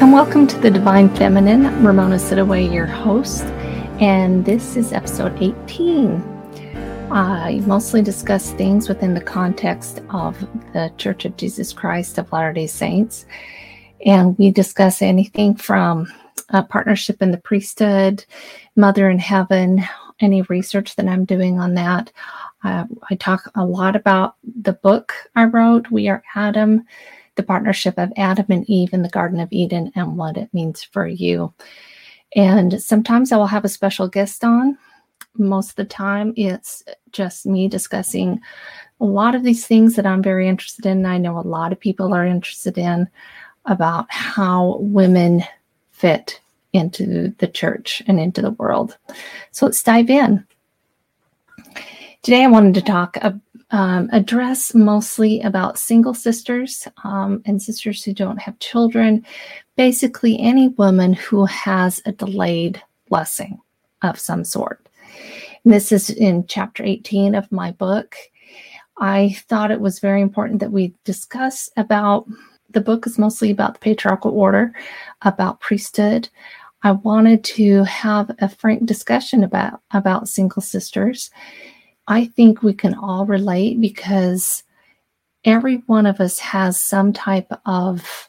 and welcome to the Divine Feminine. Ramona Siddaway, your host, and this is episode 18. I mostly discuss things within the context of the Church of Jesus Christ of Latter day Saints, and we discuss anything from a partnership in the priesthood, Mother in Heaven, any research that I'm doing on that. Uh, I talk a lot about the book I wrote, We Are Adam the partnership of Adam and Eve in the Garden of Eden and what it means for you. And sometimes I will have a special guest on. Most of the time, it's just me discussing a lot of these things that I'm very interested in. I know a lot of people are interested in about how women fit into the church and into the world. So let's dive in. Today, I wanted to talk um, address mostly about single sisters um, and sisters who don't have children. Basically, any woman who has a delayed blessing of some sort. And this is in chapter 18 of my book. I thought it was very important that we discuss about the book is mostly about the patriarchal order, about priesthood. I wanted to have a frank discussion about about single sisters I think we can all relate because every one of us has some type of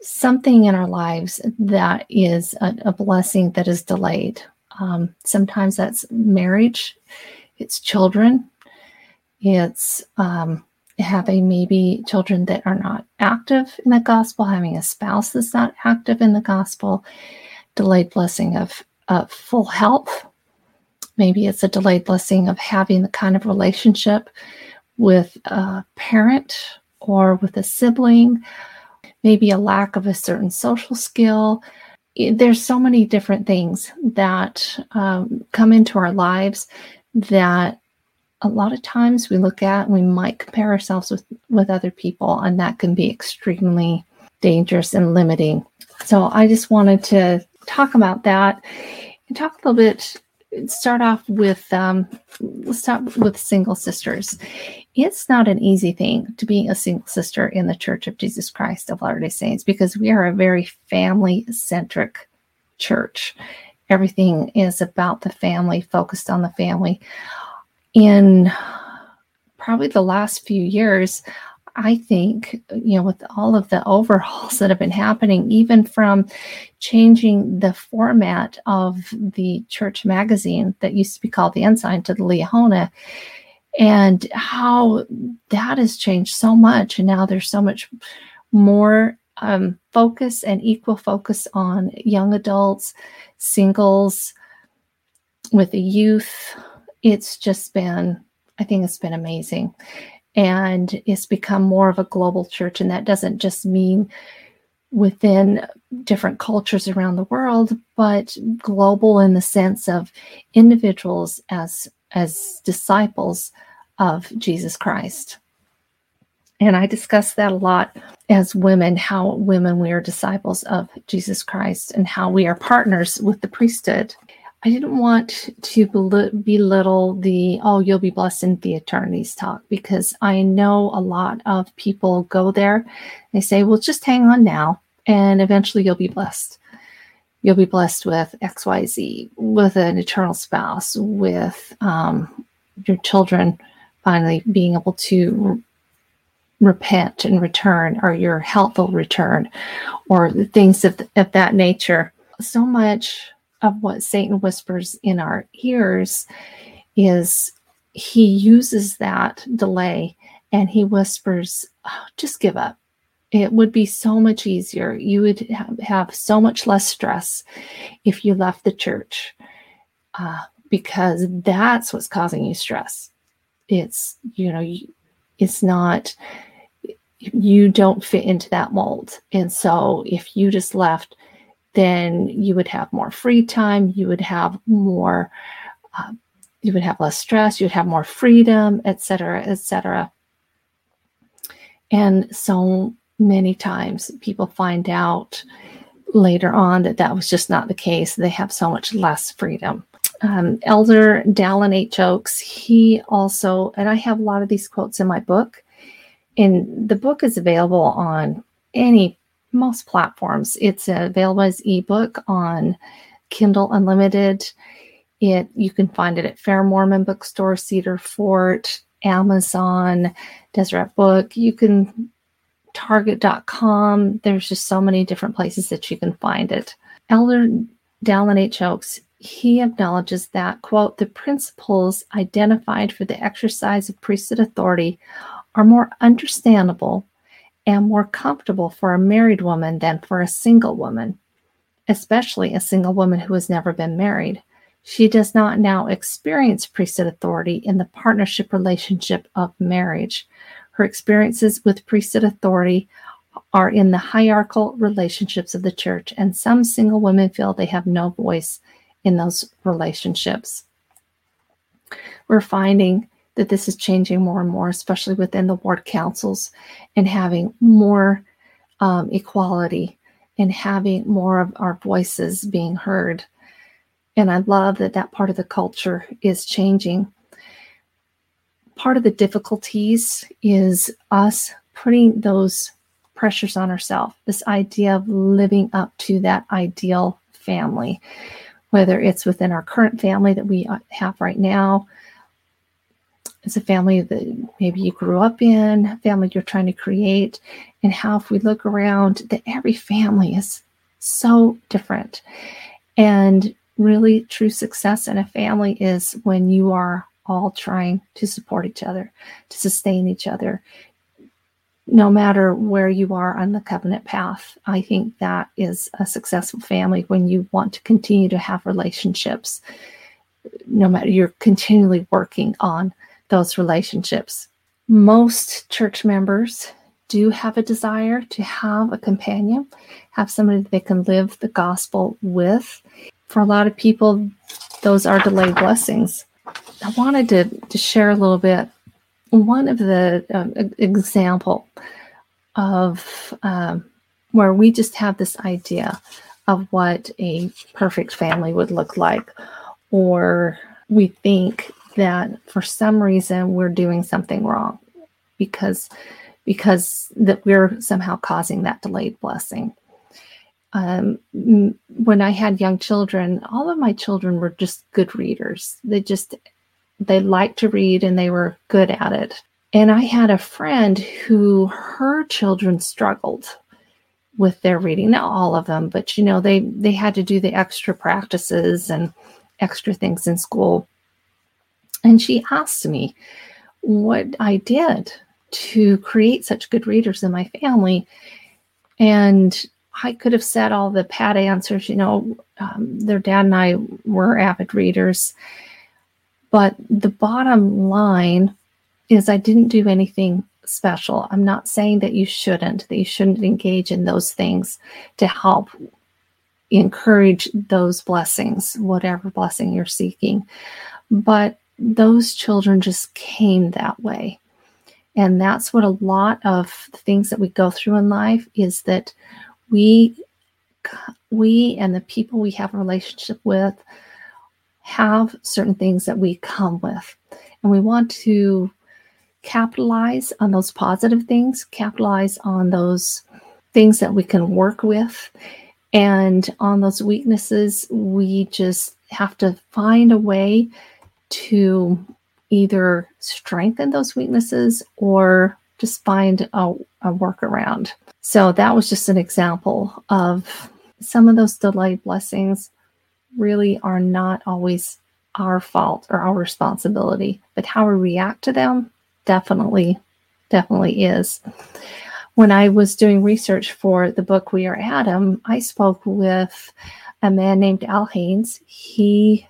something in our lives that is a, a blessing that is delayed. Um, sometimes that's marriage, it's children, it's um, having maybe children that are not active in the gospel, having a spouse that's not active in the gospel, delayed blessing of, of full health Maybe it's a delayed blessing of having the kind of relationship with a parent or with a sibling, maybe a lack of a certain social skill. There's so many different things that um, come into our lives that a lot of times we look at we might compare ourselves with with other people and that can be extremely dangerous and limiting so i just wanted to talk about that and talk a little bit start off with um, let's start with single sisters. It's not an easy thing to be a single sister in the Church of Jesus Christ of Latter day Saints because we are a very family centric church. Everything is about the family, focused on the family. In probably the last few years, I think, you know, with all of the overhauls that have been happening, even from changing the format of the church magazine that used to be called the Ensign to the Liahona, and how that has changed so much. And now there's so much more um, focus and equal focus on young adults, singles, with the youth. It's just been, I think it's been amazing and it's become more of a global church. And that doesn't just mean within different cultures around the world, but global in the sense of individuals as as disciples of Jesus Christ. And I discuss that a lot as women, how women we are disciples of Jesus Christ and how we are partners with the priesthood. I didn't want to belittle the, oh, you'll be blessed in the eternities talk because I know a lot of people go there. They say, well, just hang on now and eventually you'll be blessed. You'll be blessed with XYZ, with an eternal spouse, with um, your children finally being able to repent and return, or your health will return, or things of, of that nature. So much of what Satan whispers in our ears is he uses that delay and he whispers, oh, just give up. It would be so much easier. You would have so much less stress if you left the church uh, because that's what's causing you stress. It's, you know, it's not, you don't fit into that mold. And so if you just left, then you would have more free time, you would have more, uh, you would have less stress, you'd have more freedom, etc., etc. And so many times people find out later on that that was just not the case. They have so much less freedom. Um, Elder Dallin H. Oaks, he also, and I have a lot of these quotes in my book, and the book is available on any most platforms. It's available as ebook on Kindle Unlimited. It you can find it at Fair Mormon Bookstore, Cedar Fort, Amazon, Deseret Book. You can Target.com. There's just so many different places that you can find it. Elder Dallin H. Oaks, he acknowledges that, quote, the principles identified for the exercise of priesthood authority are more understandable and more comfortable for a married woman than for a single woman, especially a single woman who has never been married. She does not now experience priesthood authority in the partnership relationship of marriage. Her experiences with priesthood authority are in the hierarchical relationships of the church, and some single women feel they have no voice in those relationships. We're finding that this is changing more and more, especially within the ward councils, and having more um, equality and having more of our voices being heard. And I love that that part of the culture is changing. Part of the difficulties is us putting those pressures on ourselves, this idea of living up to that ideal family, whether it's within our current family that we uh, have right now, it's a family that maybe you grew up in, family you're trying to create, and how if we look around, that every family is so different. And really, true success in a family is when you are all trying to support each other, to sustain each other, no matter where you are on the covenant path. I think that is a successful family when you want to continue to have relationships, no matter you're continually working on those relationships. Most church members do have a desire to have a companion, have somebody that they can live the gospel with. For a lot of people, those are delayed blessings. I wanted to, to share a little bit. One of the um, example of um, where we just have this idea of what a perfect family would look like, or we think that for some reason we're doing something wrong because because that we're somehow causing that delayed blessing. Um, when I had young children, all of my children were just good readers. They just they liked to read and they were good at it. And I had a friend who her children struggled with their reading. Not all of them, but you know, they they had to do the extra practices and extra things in school. And she asked me what I did to create such good readers in my family. And I could have said all the pat answers, you know, um, their dad and I were avid readers. But the bottom line is, I didn't do anything special. I'm not saying that you shouldn't, that you shouldn't engage in those things to help encourage those blessings, whatever blessing you're seeking. But those children just came that way. And that's what a lot of things that we go through in life is that we we and the people we have a relationship with have certain things that we come with. And we want to capitalize on those positive things, capitalize on those things that we can work with. And on those weaknesses, we just have to find a way to either strengthen those weaknesses or just find a, a workaround. So that was just an example of some of those delayed blessings really are not always our fault or our responsibility, but how we react to them definitely, definitely is. When I was doing research for the book We Are Adam, I spoke with a man named Al Haynes. He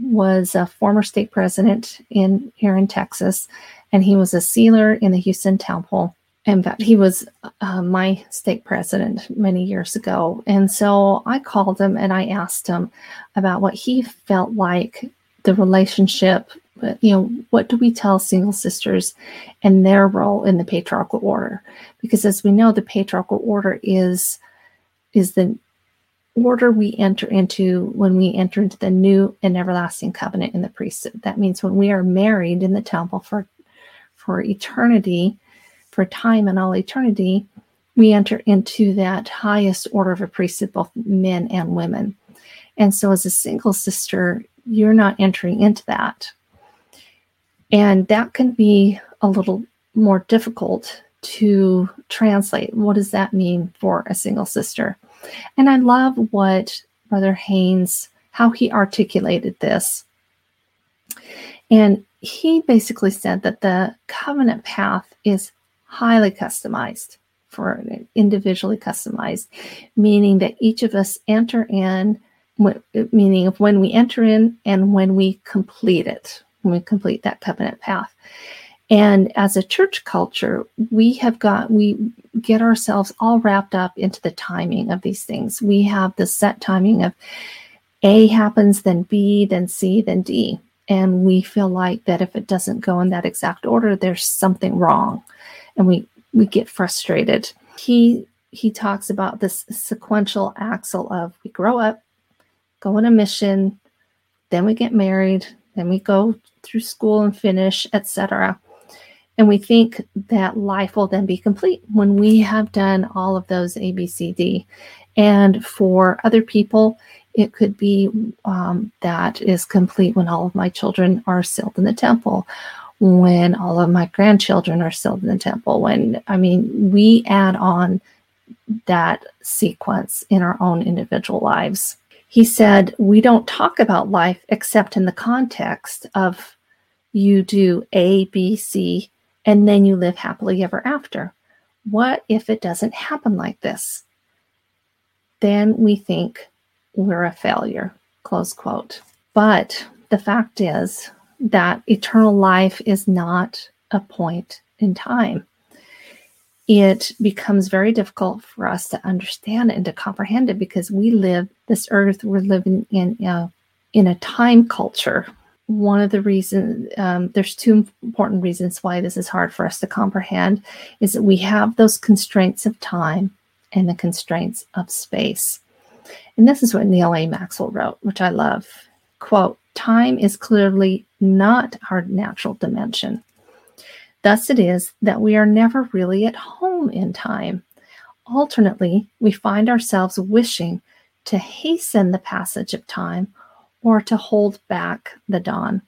was a former state president in here in Texas, and he was a sealer in the Houston Temple. In fact, he was uh, my state president many years ago. And so I called him and I asked him about what he felt like the relationship, you know, what do we tell single sisters and their role in the patriarchal order? Because as we know, the patriarchal order is is the order we enter into when we enter into the new and everlasting covenant in the priesthood. That means when we are married in the temple for for eternity, for time and all eternity, we enter into that highest order of a priesthood, both men and women. And so, as a single sister, you're not entering into that. And that can be a little more difficult to translate. What does that mean for a single sister? And I love what Brother Haynes, how he articulated this. And he basically said that the covenant path is highly customized for individually customized, meaning that each of us enter in, meaning of when we enter in and when we complete it, when we complete that covenant path. And as a church culture, we have got, we get ourselves all wrapped up into the timing of these things. We have the set timing of A happens, then B, then C, then D. And we feel like that if it doesn't go in that exact order, there's something wrong. And we, we get frustrated. He he talks about this sequential axle of we grow up, go on a mission, then we get married, then we go through school and finish, etc. And we think that life will then be complete when we have done all of those A, B, C, D. And for other people, it could be um, that is complete when all of my children are sealed in the temple, when all of my grandchildren are sealed in the temple. When, I mean, we add on that sequence in our own individual lives. He said, We don't talk about life except in the context of you do A, B, C, and then you live happily ever after. What if it doesn't happen like this? Then we think we're a failure. Close quote. But the fact is that eternal life is not a point in time. It becomes very difficult for us to understand and to comprehend it because we live this earth, we're living in a, in a time culture one of the reasons um, there's two important reasons why this is hard for us to comprehend is that we have those constraints of time and the constraints of space. And this is what Neal a. Maxwell wrote which i love. Quote time is clearly not our natural dimension. Thus it is that we are never really at home in time. Alternately we find ourselves wishing to hasten the passage of time or to hold back the dawn.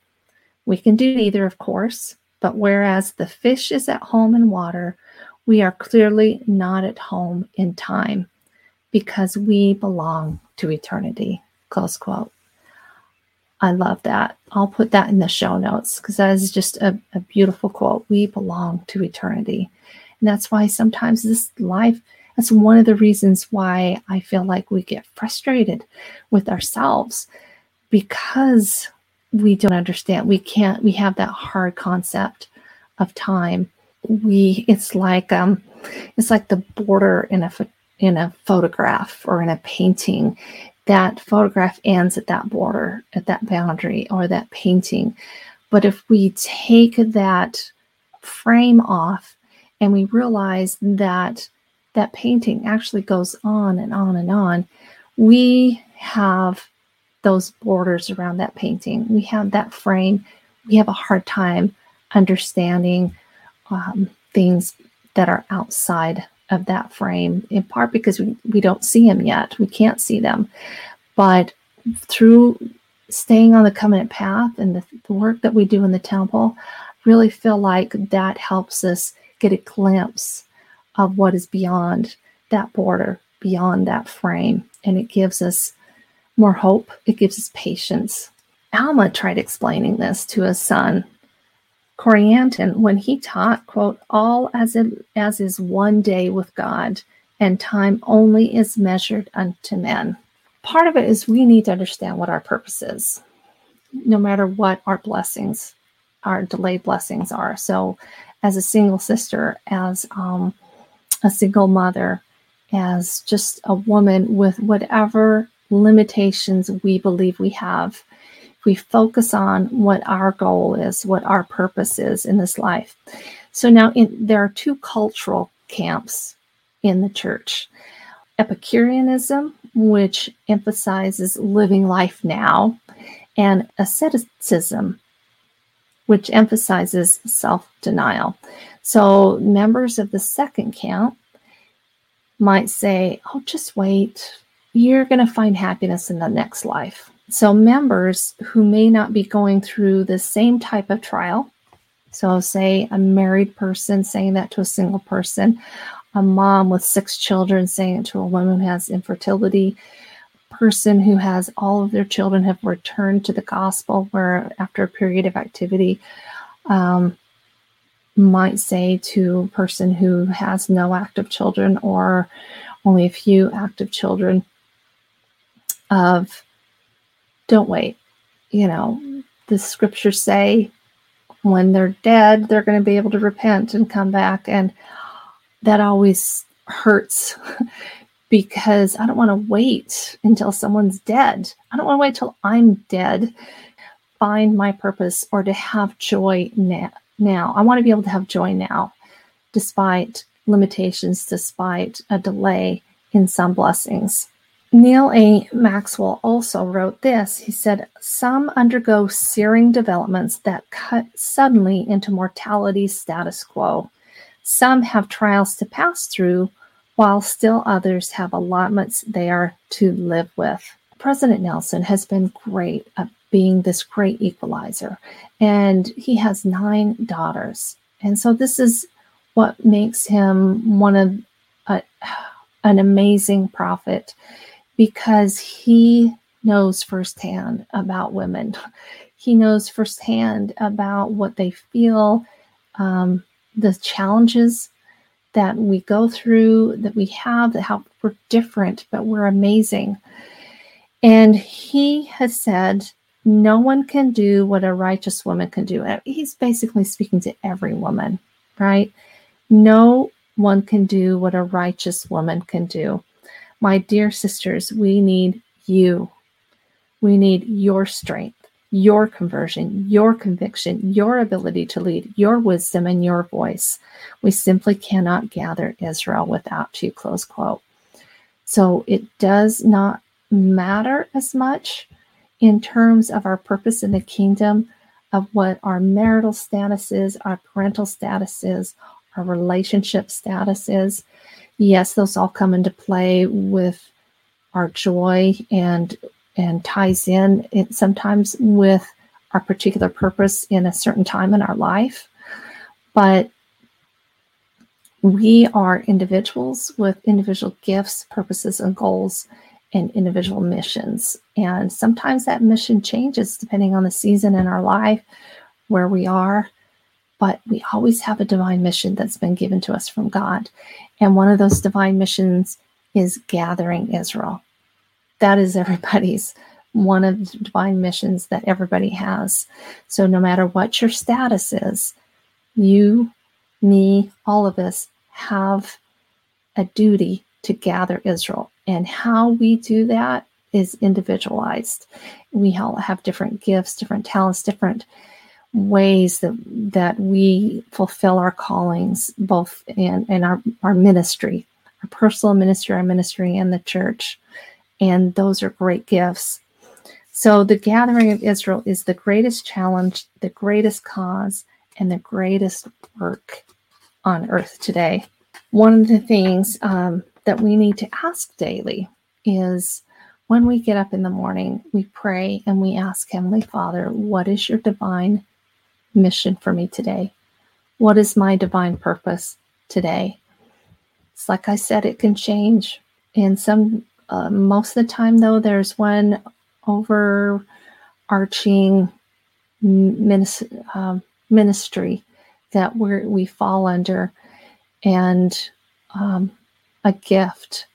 We can do neither, of course, but whereas the fish is at home in water, we are clearly not at home in time because we belong to eternity. Close quote. I love that. I'll put that in the show notes because that is just a, a beautiful quote. We belong to eternity. And that's why sometimes this life, that's one of the reasons why I feel like we get frustrated with ourselves because we don't understand we can't we have that hard concept of time. We it's like um it's like the border in a in a photograph or in a painting. That photograph ends at that border at that boundary or that painting. But if we take that frame off and we realize that that painting actually goes on and on and on we have those borders around that painting. We have that frame. We have a hard time understanding um, things that are outside of that frame, in part because we, we don't see them yet. We can't see them. But through staying on the covenant path and the, the work that we do in the temple, really feel like that helps us get a glimpse of what is beyond that border, beyond that frame. And it gives us more hope. It gives us patience. Alma tried explaining this to his son, Corianton, when he taught, quote, all as, it, as is one day with God, and time only is measured unto men. Part of it is we need to understand what our purpose is, no matter what our blessings, our delayed blessings are. So, as a single sister, as um, a single mother, as just a woman with whatever limitations we believe we have. If we focus on what our goal is, what our purpose is in this life. So now in, there are two cultural camps in the church Epicureanism, which emphasizes living life now, and asceticism, which emphasizes self denial. So, members of the second camp might say, Oh, just wait. You're going to find happiness in the next life. So, members who may not be going through the same type of trial, so say a married person saying that to a single person, a mom with six children saying it to a woman who has infertility, person who has all of their children have returned to the gospel, where after a period of activity, um, might say to a person who has no active children or only a few active children of don't wait you know the scriptures say when they're dead they're going to be able to repent and come back and that always hurts because I don't want to wait until someone's dead. I don't want to wait till I'm dead, find my purpose, or to have joy now. I want to be able to have joy now, despite limitations, despite a delay in some blessings. Neal A. Maxwell also wrote this. He said, Some undergo searing developments that cut suddenly into mortality status quo. Some have trials to pass through while still others have allotments they are to live with. President Nelson has been great at being this great equalizer, and he has nine daughters. And so, this is what makes him one of a, an amazing prophet because he knows firsthand about women. He knows firsthand about what they feel, um, the challenges that we go through, that we have, that how we're different, but we're amazing. And he has said, no one can do what a righteous woman can do. He's basically speaking to every woman, right? No one can do what a righteous woman can do. My dear sisters, we need you. We need your strength your conversion, your conviction, your ability to lead, your wisdom, and your voice. We simply cannot gather Israel without you, close quote. So it does not matter as much in terms of our purpose in the kingdom, of what our marital status is, our parental status is, our relationship status is. Yes, those all come into play with our joy and and ties in it sometimes with our particular purpose in a certain time in our life. But we are individuals with individual gifts, purposes, and goals, and individual missions. And sometimes that mission changes depending on the season in our life, where we are. But we always have a divine mission that's been given to us from God. And one of those divine missions is gathering Israel that is everybody's one of the divine missions that everybody has. So no matter what your status is, you, me, all of us have a duty to gather Israel. And how we do that is individualized. We all have different gifts, different talents, different ways that that we fulfill our callings, both in, in our, our ministry, our personal ministry, our ministry, and the church. And those are great gifts. So the gathering of Israel is the greatest challenge, the greatest cause, and the greatest work on earth today. One of the things um, that we need to ask daily is when we get up in the morning, we pray and we ask Heavenly Father, What is your divine mission for me today? What is my divine purpose today? It's like I said, it can change. And some uh, most of the time, though, there's one overarching minis- uh, ministry that we we fall under, and um, a gift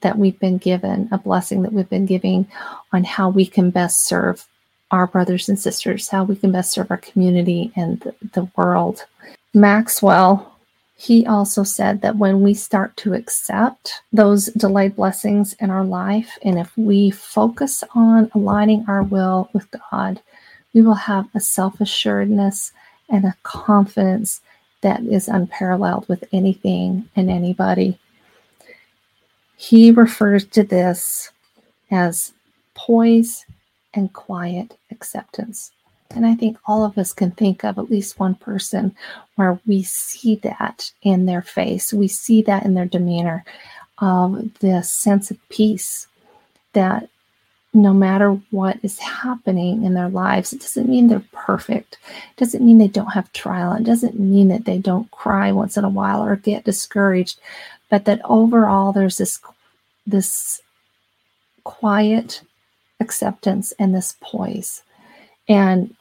that we've been given, a blessing that we've been giving on how we can best serve our brothers and sisters, how we can best serve our community and the, world. Maxwell he also said that when we start to accept those delayed blessings in our life, and if we focus on aligning our will with God, we will have a self assuredness and a confidence that is unparalleled with anything and anybody. He refers to this as poise and quiet acceptance. And I think all of us can think of at least one person where we see that in their face, we see that in their demeanor. of this sense of peace that no matter what is happening in their lives, it doesn't mean they're perfect. It doesn't mean they don't have trial. It doesn't mean that they don't cry once in a while or get discouraged, but that overall there's this this quiet acceptance and this poise. And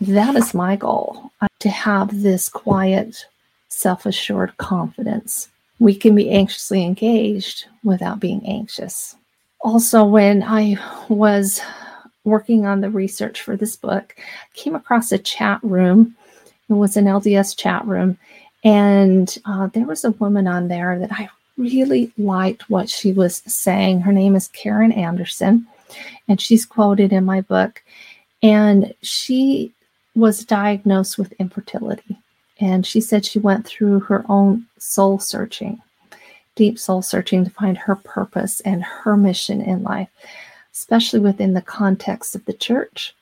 that is my goal uh, to have this quiet, self assured confidence. We can be anxiously engaged without being anxious also, when I was working on the research for this book, I came across a chat room. It was an LDS chat room. And uh, there was a woman on there that I really liked what she was saying. Her name is Karen Anderson, and she's quoted in my book. And she was diagnosed with infertility. And she said she went through her own soul searching deep soul searching to find her purpose and her mission in life, especially within the context of the church.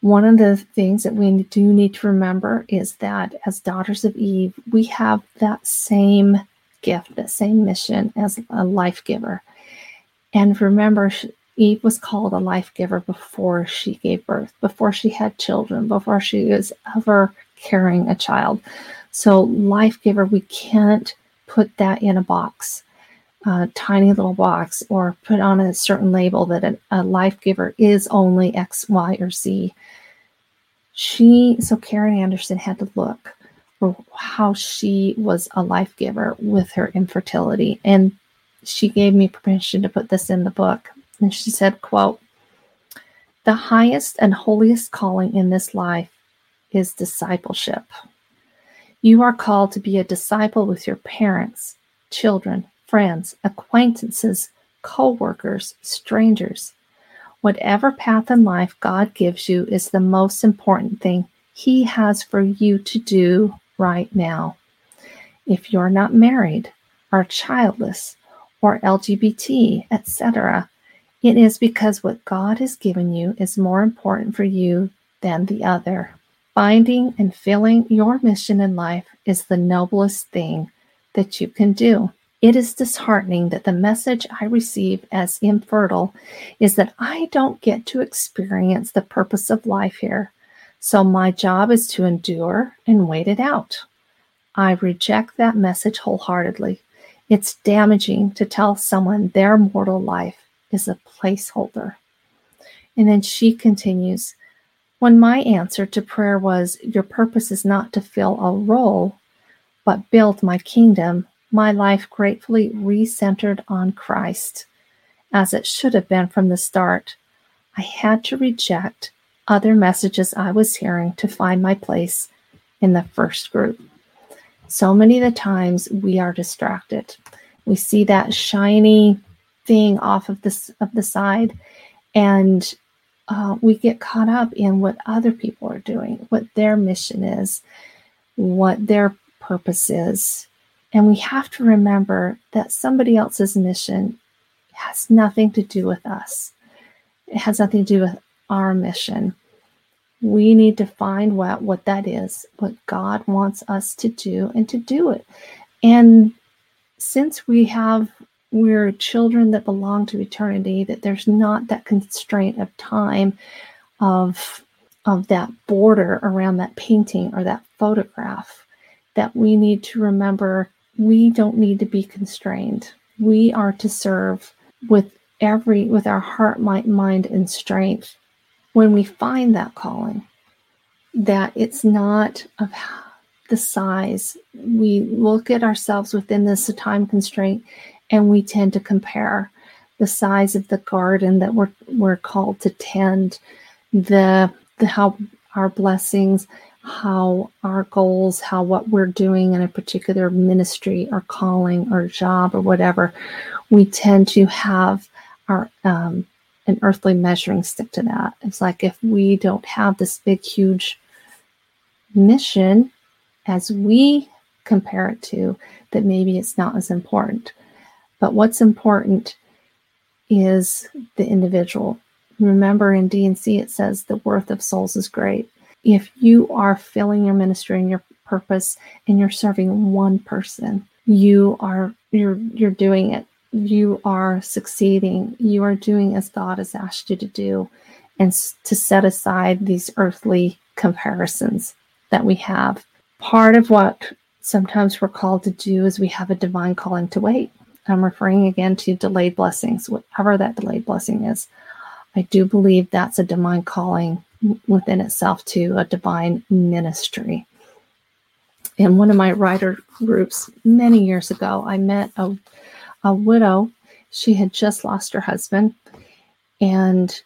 One of the things that we do need to remember is that as daughters of Eve, we have that same gift, that same mission as a life giver. And remember, Eve was called a life giver before she gave birth, before she had children, before she was ever carrying a child. So, life giver, we can't put that in a box, a tiny little box, or put on a certain label that a, a life giver is only X, Y, or Z. She, so Karen Anderson had to look for how she was a life giver with her infertility. And she gave me permission to put this in the book. And she said, quote, the highest and holiest calling in this life is discipleship. You are called to be a disciple with your parents, children, friends, acquaintances, co workers, strangers. Whatever path in life God gives you is the most important thing He has for you to do right now. If you're not married, are childless, or LGBT, etc., it is because what God has given you is more important for you than the other. Finding and filling your mission in life is the noblest thing that you can do. It is disheartening that the message I receive as infertile is that I don't get to experience the purpose of life here. So my job is to endure and wait it out. I reject that message wholeheartedly. It's damaging to tell someone their mortal life is a placeholder. And then she continues when my answer to prayer was, Your purpose is not to fill a role, but build my kingdom, my life gratefully recentered on Christ, as it should have been from the start. I had to reject other messages I was hearing to find my place in the first group. So many of the times we are distracted. We see that shiny thing off of this of the side and uh, we get caught up in what other people are doing, what their mission is, what their purpose is. And we have to remember that somebody else's mission has nothing to do with us, it has nothing to do with our mission. We need to find what, what that is, what God wants us to do, and to do it. And since we have we're children that belong to eternity, that there's not that constraint of time of of that border around that painting or that photograph that we need to remember we don't need to be constrained. We are to serve with every with our heart, mind, and strength when we find that calling. That it's not of the size. We look at ourselves within this time constraint and we tend to compare the size of the garden that we're we're called to tend, the the how our blessings, how our goals, how what we're doing in a particular ministry or calling or job or whatever, we tend to have our um, an earthly measuring stick to that. It's like if we don't have this big, huge mission as we compare it to, that maybe it's not as important. But what's important is the individual. Remember in D&C it says the worth of souls is great. If you are filling your ministry and your purpose and you're serving one person, you are you're you're doing it you are succeeding you are doing as god has asked you to do and to set aside these earthly comparisons that we have. Part of what sometimes we're called to do is we have a divine calling to wait. I'm referring again to delayed blessings whatever that delayed blessing is. I do believe that's a divine calling within itself to a divine ministry. In one of my writer groups many years ago, I met a, a widow. She had just lost her husband, and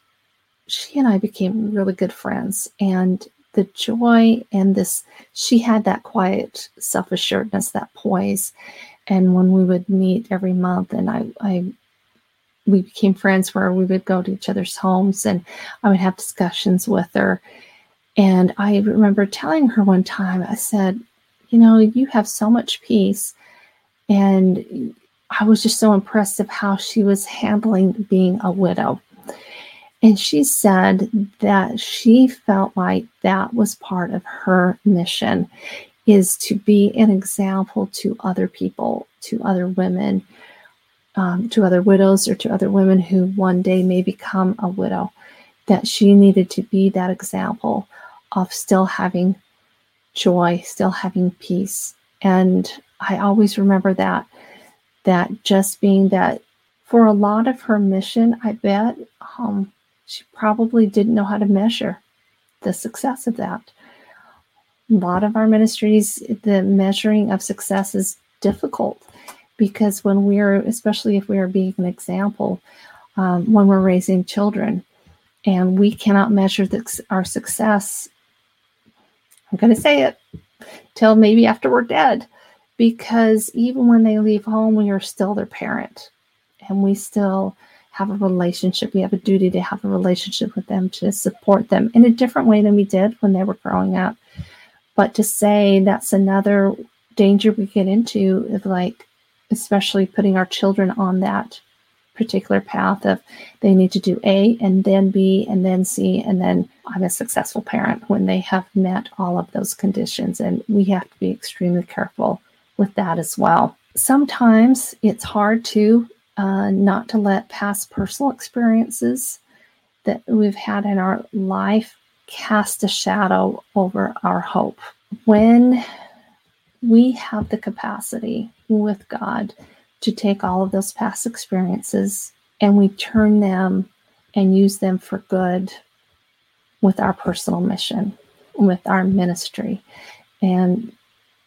she and I became really good friends. And the joy and this, she had that quiet self assuredness, that poise. And when we would meet every month, and I, I, we became friends where we would go to each other's homes and I would have discussions with her. And I remember telling her one time, I said, you know, you have so much peace. And I was just so impressed of how she was handling being a widow. And she said that she felt like that was part of her mission is to be an example to other people, to other women, um, to other widows, or to other women who one day may become a widow. That she needed to be that example of still having joy, still having peace. And I always remember that, that just being that for a lot of her mission, I bet um, she probably didn't know how to measure the success of that. A lot of our ministries, the measuring of success is difficult because when we're, especially if we are being an example, um, when we're raising children, and we cannot measure the, our success I'm going to say it till maybe after we're dead, because even when they leave home, we are still their parent and we still have a relationship. We have a duty to have a relationship with them to support them in a different way than we did when they were growing up. But to say that's another danger we get into of like, especially putting our children on that particular path of they need to do A and then B and then C and then I'm a successful parent when they have met all of those conditions. And we have to be extremely careful with that as well. Sometimes it's hard to uh, not to let past personal experiences that we've had in our life cast a shadow over our hope. When we have the capacity with God to take all of those past experiences and we turn them and use them for good with our personal mission, with our ministry. And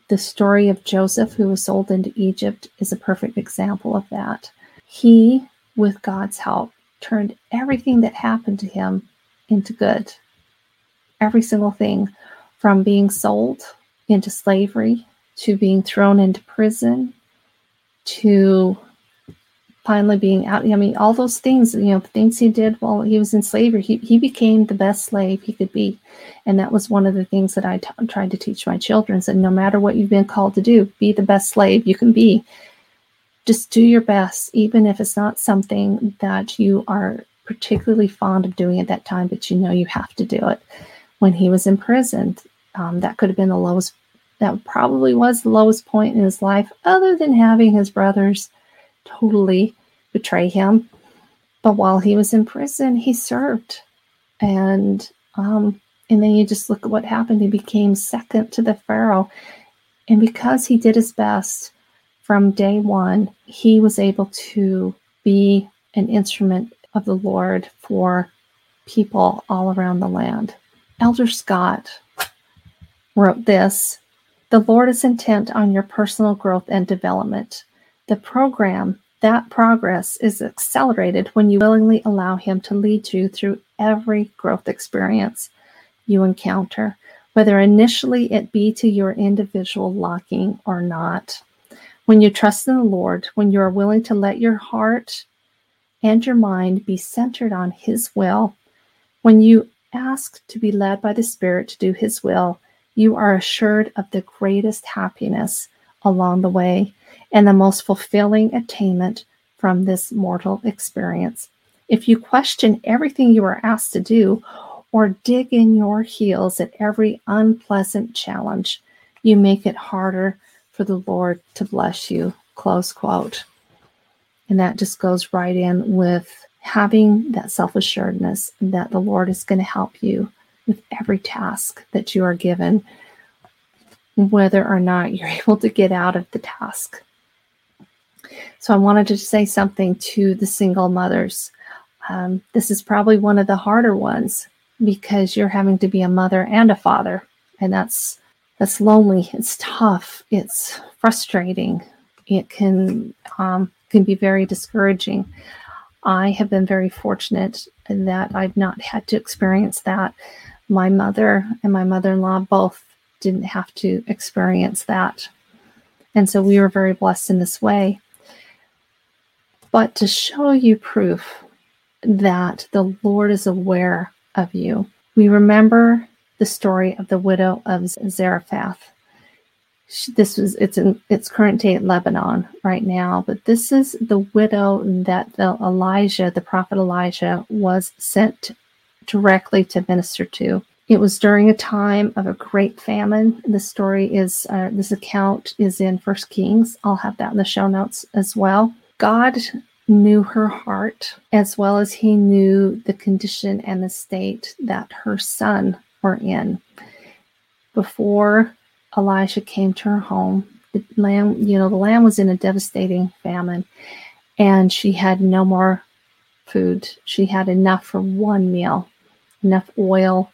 the story of Joseph, who was sold into Egypt, is a perfect example of that. He, with God's help, turned everything that happened to him into good. Every single thing from being sold into slavery to being thrown into prison to finally being out. I mean, all those things, you know, things he did while he was in slavery, he, he became the best slave he could be. And that was one of the things that I t- tried to teach my children. Said, no matter what you've been called to do, be the best slave you can be. Just do your best, even if it's not something that you are particularly fond of doing at that time, but you know you have to do it. When he was imprisoned, um, that could have been the lowest that probably was the lowest point in his life, other than having his brothers totally betray him. But while he was in prison, he served. And um, and then you just look at what happened. He became second to the Pharaoh. And because he did his best from day one, he was able to be an instrument of the Lord for people all around the land. Elder Scott wrote this the Lord is intent on your personal growth and development. The program, that progress is accelerated when you willingly allow Him to lead you through every growth experience you encounter, whether initially it be to your individual locking or not. When you trust in the Lord, when you are willing to let your heart and your mind be centered on His will, when you ask to be led by the Spirit to do His will, you are assured of the greatest happiness along the way and the most fulfilling attainment from this mortal experience. If you question everything you are asked to do or dig in your heels at every unpleasant challenge, you make it harder for the Lord to bless you. Close quote. And that just goes right in with having that self assuredness that the Lord is going to help you with every task that you are given, whether or not you're able to get out of the task. So I wanted to say something to the single mothers. Um, this is probably one of the harder ones because you're having to be a mother and a father, and that's that's lonely. It's tough. It's frustrating. It can um, can be very discouraging. I have been very fortunate that I've not had to experience that. My mother and my mother in law both didn't have to experience that. And so we were very blessed in this way. But to show you proof that the Lord is aware of you, we remember the story of the widow of Zarephath. This was it's in its current day Lebanon right now, but this is the widow that the Elijah, the prophet Elijah, was sent directly to minister to. It was during a time of a great famine. The story is uh, this account is in First Kings. I'll have that in the show notes as well. God knew her heart as well as he knew the condition and the state that her son were in. Before Elijah came to her home, the land, you know, the land was in a devastating famine and she had no more food. She had enough for one meal, enough oil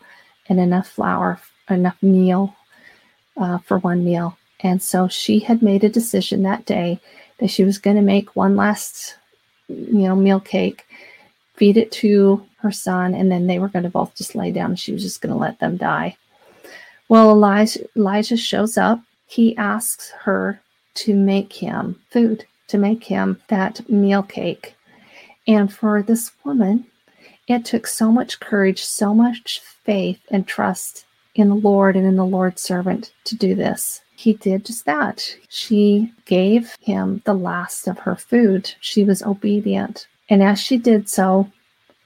and enough flour, enough meal uh, for one meal. And so she had made a decision that day that she was going to make one last, you know, meal cake, feed it to her son, and then they were going to both just lay down she was just going to let them die. Well, Elijah, Elijah shows up. He asks her to make him food, to make him that meal cake. And for this woman, it took so much courage, so much faith and trust in the Lord and in the Lord's servant to do this. He did just that. She gave him the last of her food. She was obedient. And as she did so,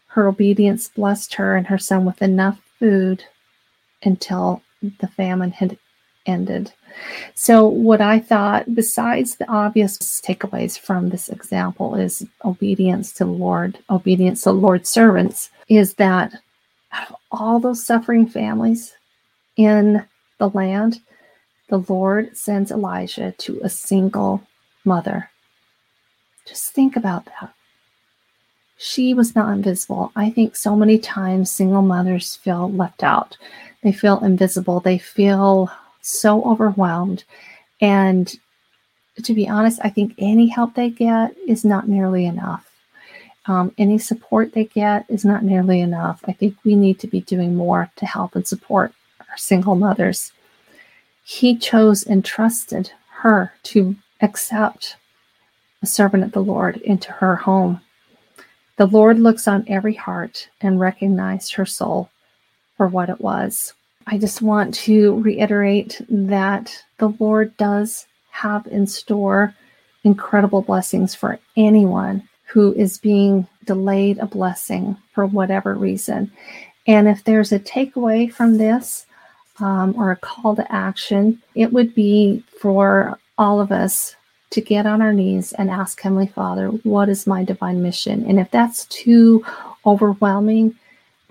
her obedience blessed her and her son with enough food until the famine had ended. So, what I thought, besides the obvious takeaways from this example, is obedience to the Lord, obedience to the Lord's servants, is that out of all those suffering families in the land, the Lord sends Elijah to a single mother. Just think about that. She was not invisible. I think so many times single mothers feel left out. They feel invisible. They feel so overwhelmed. And to be honest, I think any help they get is not nearly enough. Um, any support they get is not nearly enough. I think we need to be doing more to help and support single mothers. He chose and trusted her to accept a servant of the Lord into her home. The Lord looks on every heart and recognized her soul for what it was. I just want to reiterate that the Lord does have in store incredible blessings for anyone who is being delayed a blessing for whatever reason. And if there's a takeaway from this um, or a call to action, it would be for all of us to get on our knees and ask Heavenly Father, what is my divine mission? And if that's too overwhelming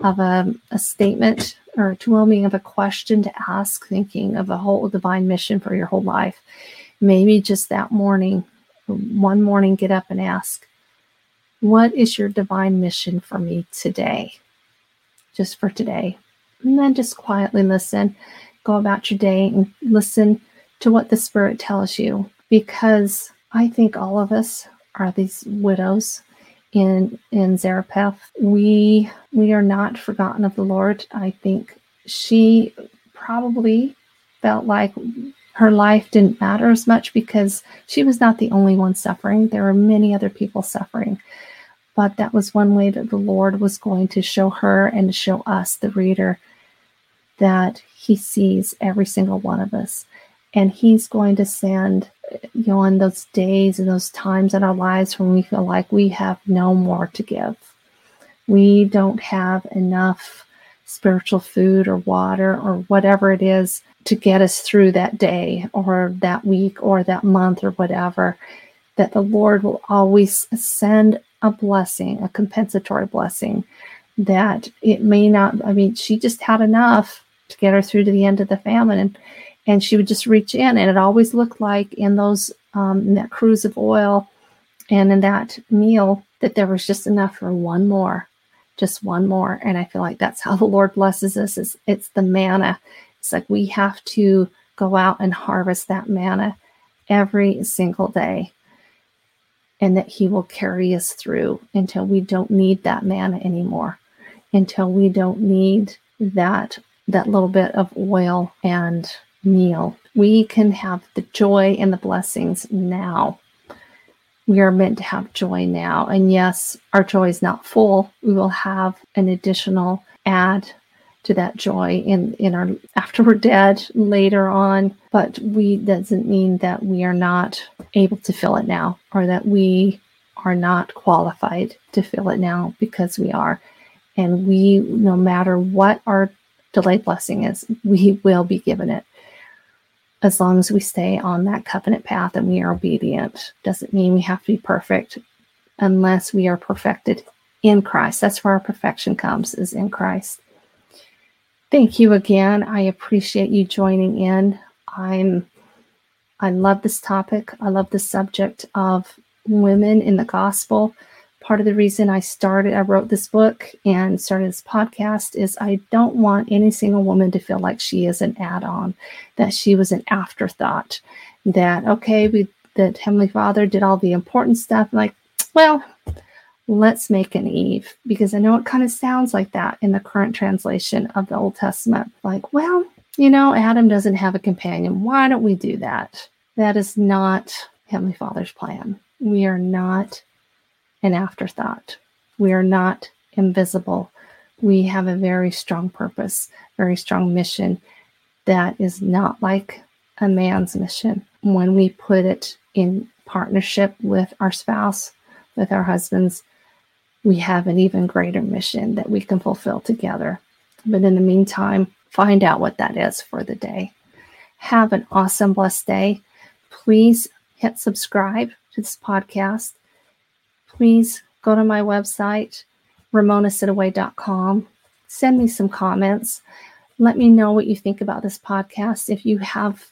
of a, a statement or too overwhelming of a question to ask, thinking of a whole divine mission for your whole life, maybe just that morning, one morning, get up and ask, what is your divine mission for me today? Just for today. And then just quietly listen, go about your day and listen to what the Spirit tells you. Because I think all of us are these widows in in Zarephath. We we are not forgotten of the Lord. I think she probably felt like her life didn't matter as much because she was not the only one suffering. There were many other people suffering. But that was one way that the Lord was going to show her and show us, the reader, that He sees every single one of us. And He's going to send, you know, in those days and those times in our lives when we feel like we have no more to give. We don't have enough spiritual food or water or whatever it is to get us through that day or that week or that month or whatever, that the Lord will always send a blessing, a compensatory blessing that it may not, I mean, she just had enough to get her through to the end of the famine and and she would just reach in. And it always looked like in those um, in that cruse of oil and in that meal that there was just enough for one more just one more. And i feel like that's how the lord blesses us is it's the manna. It's like we have to go out and harvest that manna every single day and that he will carry us through until we don't need that manna anymore until we don't need that that little bit of oil and meal. We can have the joy and the blessings now. We are meant to have joy now. And yes our joy is not full. We will have an additional add to that joy in in our after we're dead later on. But we doesn't mean that we are not able to fill it now or that we are not qualified to fill it now because we are. And we no matter what our delayed blessing is we will be given it. As long as we stay on that covenant path and we are obedient doesn't mean we have to be perfect unless we are perfected in christ. That's where our perfection comes is in christ thank you again. I appreciate you joining in. I'm i love this topic. I love the subject of women in the gospel. Part of the reason I started, I wrote this book and started this podcast is I don't want any single woman to feel like she is an add on, that she was an afterthought, that, okay, we, that Heavenly Father did all the important stuff. Like, well, let's make an Eve because I know it kind of sounds like that in the current translation of the Old Testament. Like, well, you know, Adam doesn't have a companion. Why don't we do that? That is not Heavenly Father's plan. We are not an afterthought. We are not invisible. We have a very strong purpose, very strong mission that is not like a man's mission. When we put it in partnership with our spouse, with our husbands, we have an even greater mission that we can fulfill together. But in the meantime, find out what that is for the day. Have an awesome, blessed day. Please hit subscribe to this podcast please go to my website, ramonasitaway.com. Send me some comments. Let me know what you think about this podcast. If you have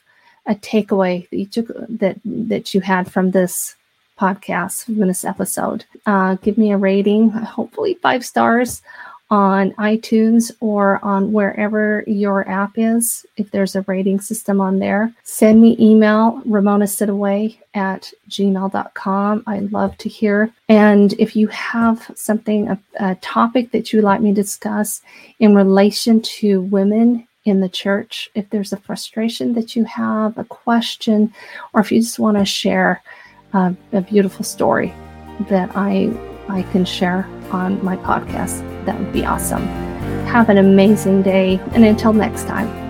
a takeaway that you took that that you had from this podcast from this episode, uh, give me a rating. Hopefully five stars on iTunes or on wherever your app is, if there's a rating system on there. Send me email, ramonasitaway at gmail.com. I love to hear. And if you have something, a, a topic that you'd like me to discuss in relation to women in the church, if there's a frustration that you have, a question, or if you just want to share a beautiful story that I I can share on my podcast, that would be awesome. Have an amazing day, and until next time.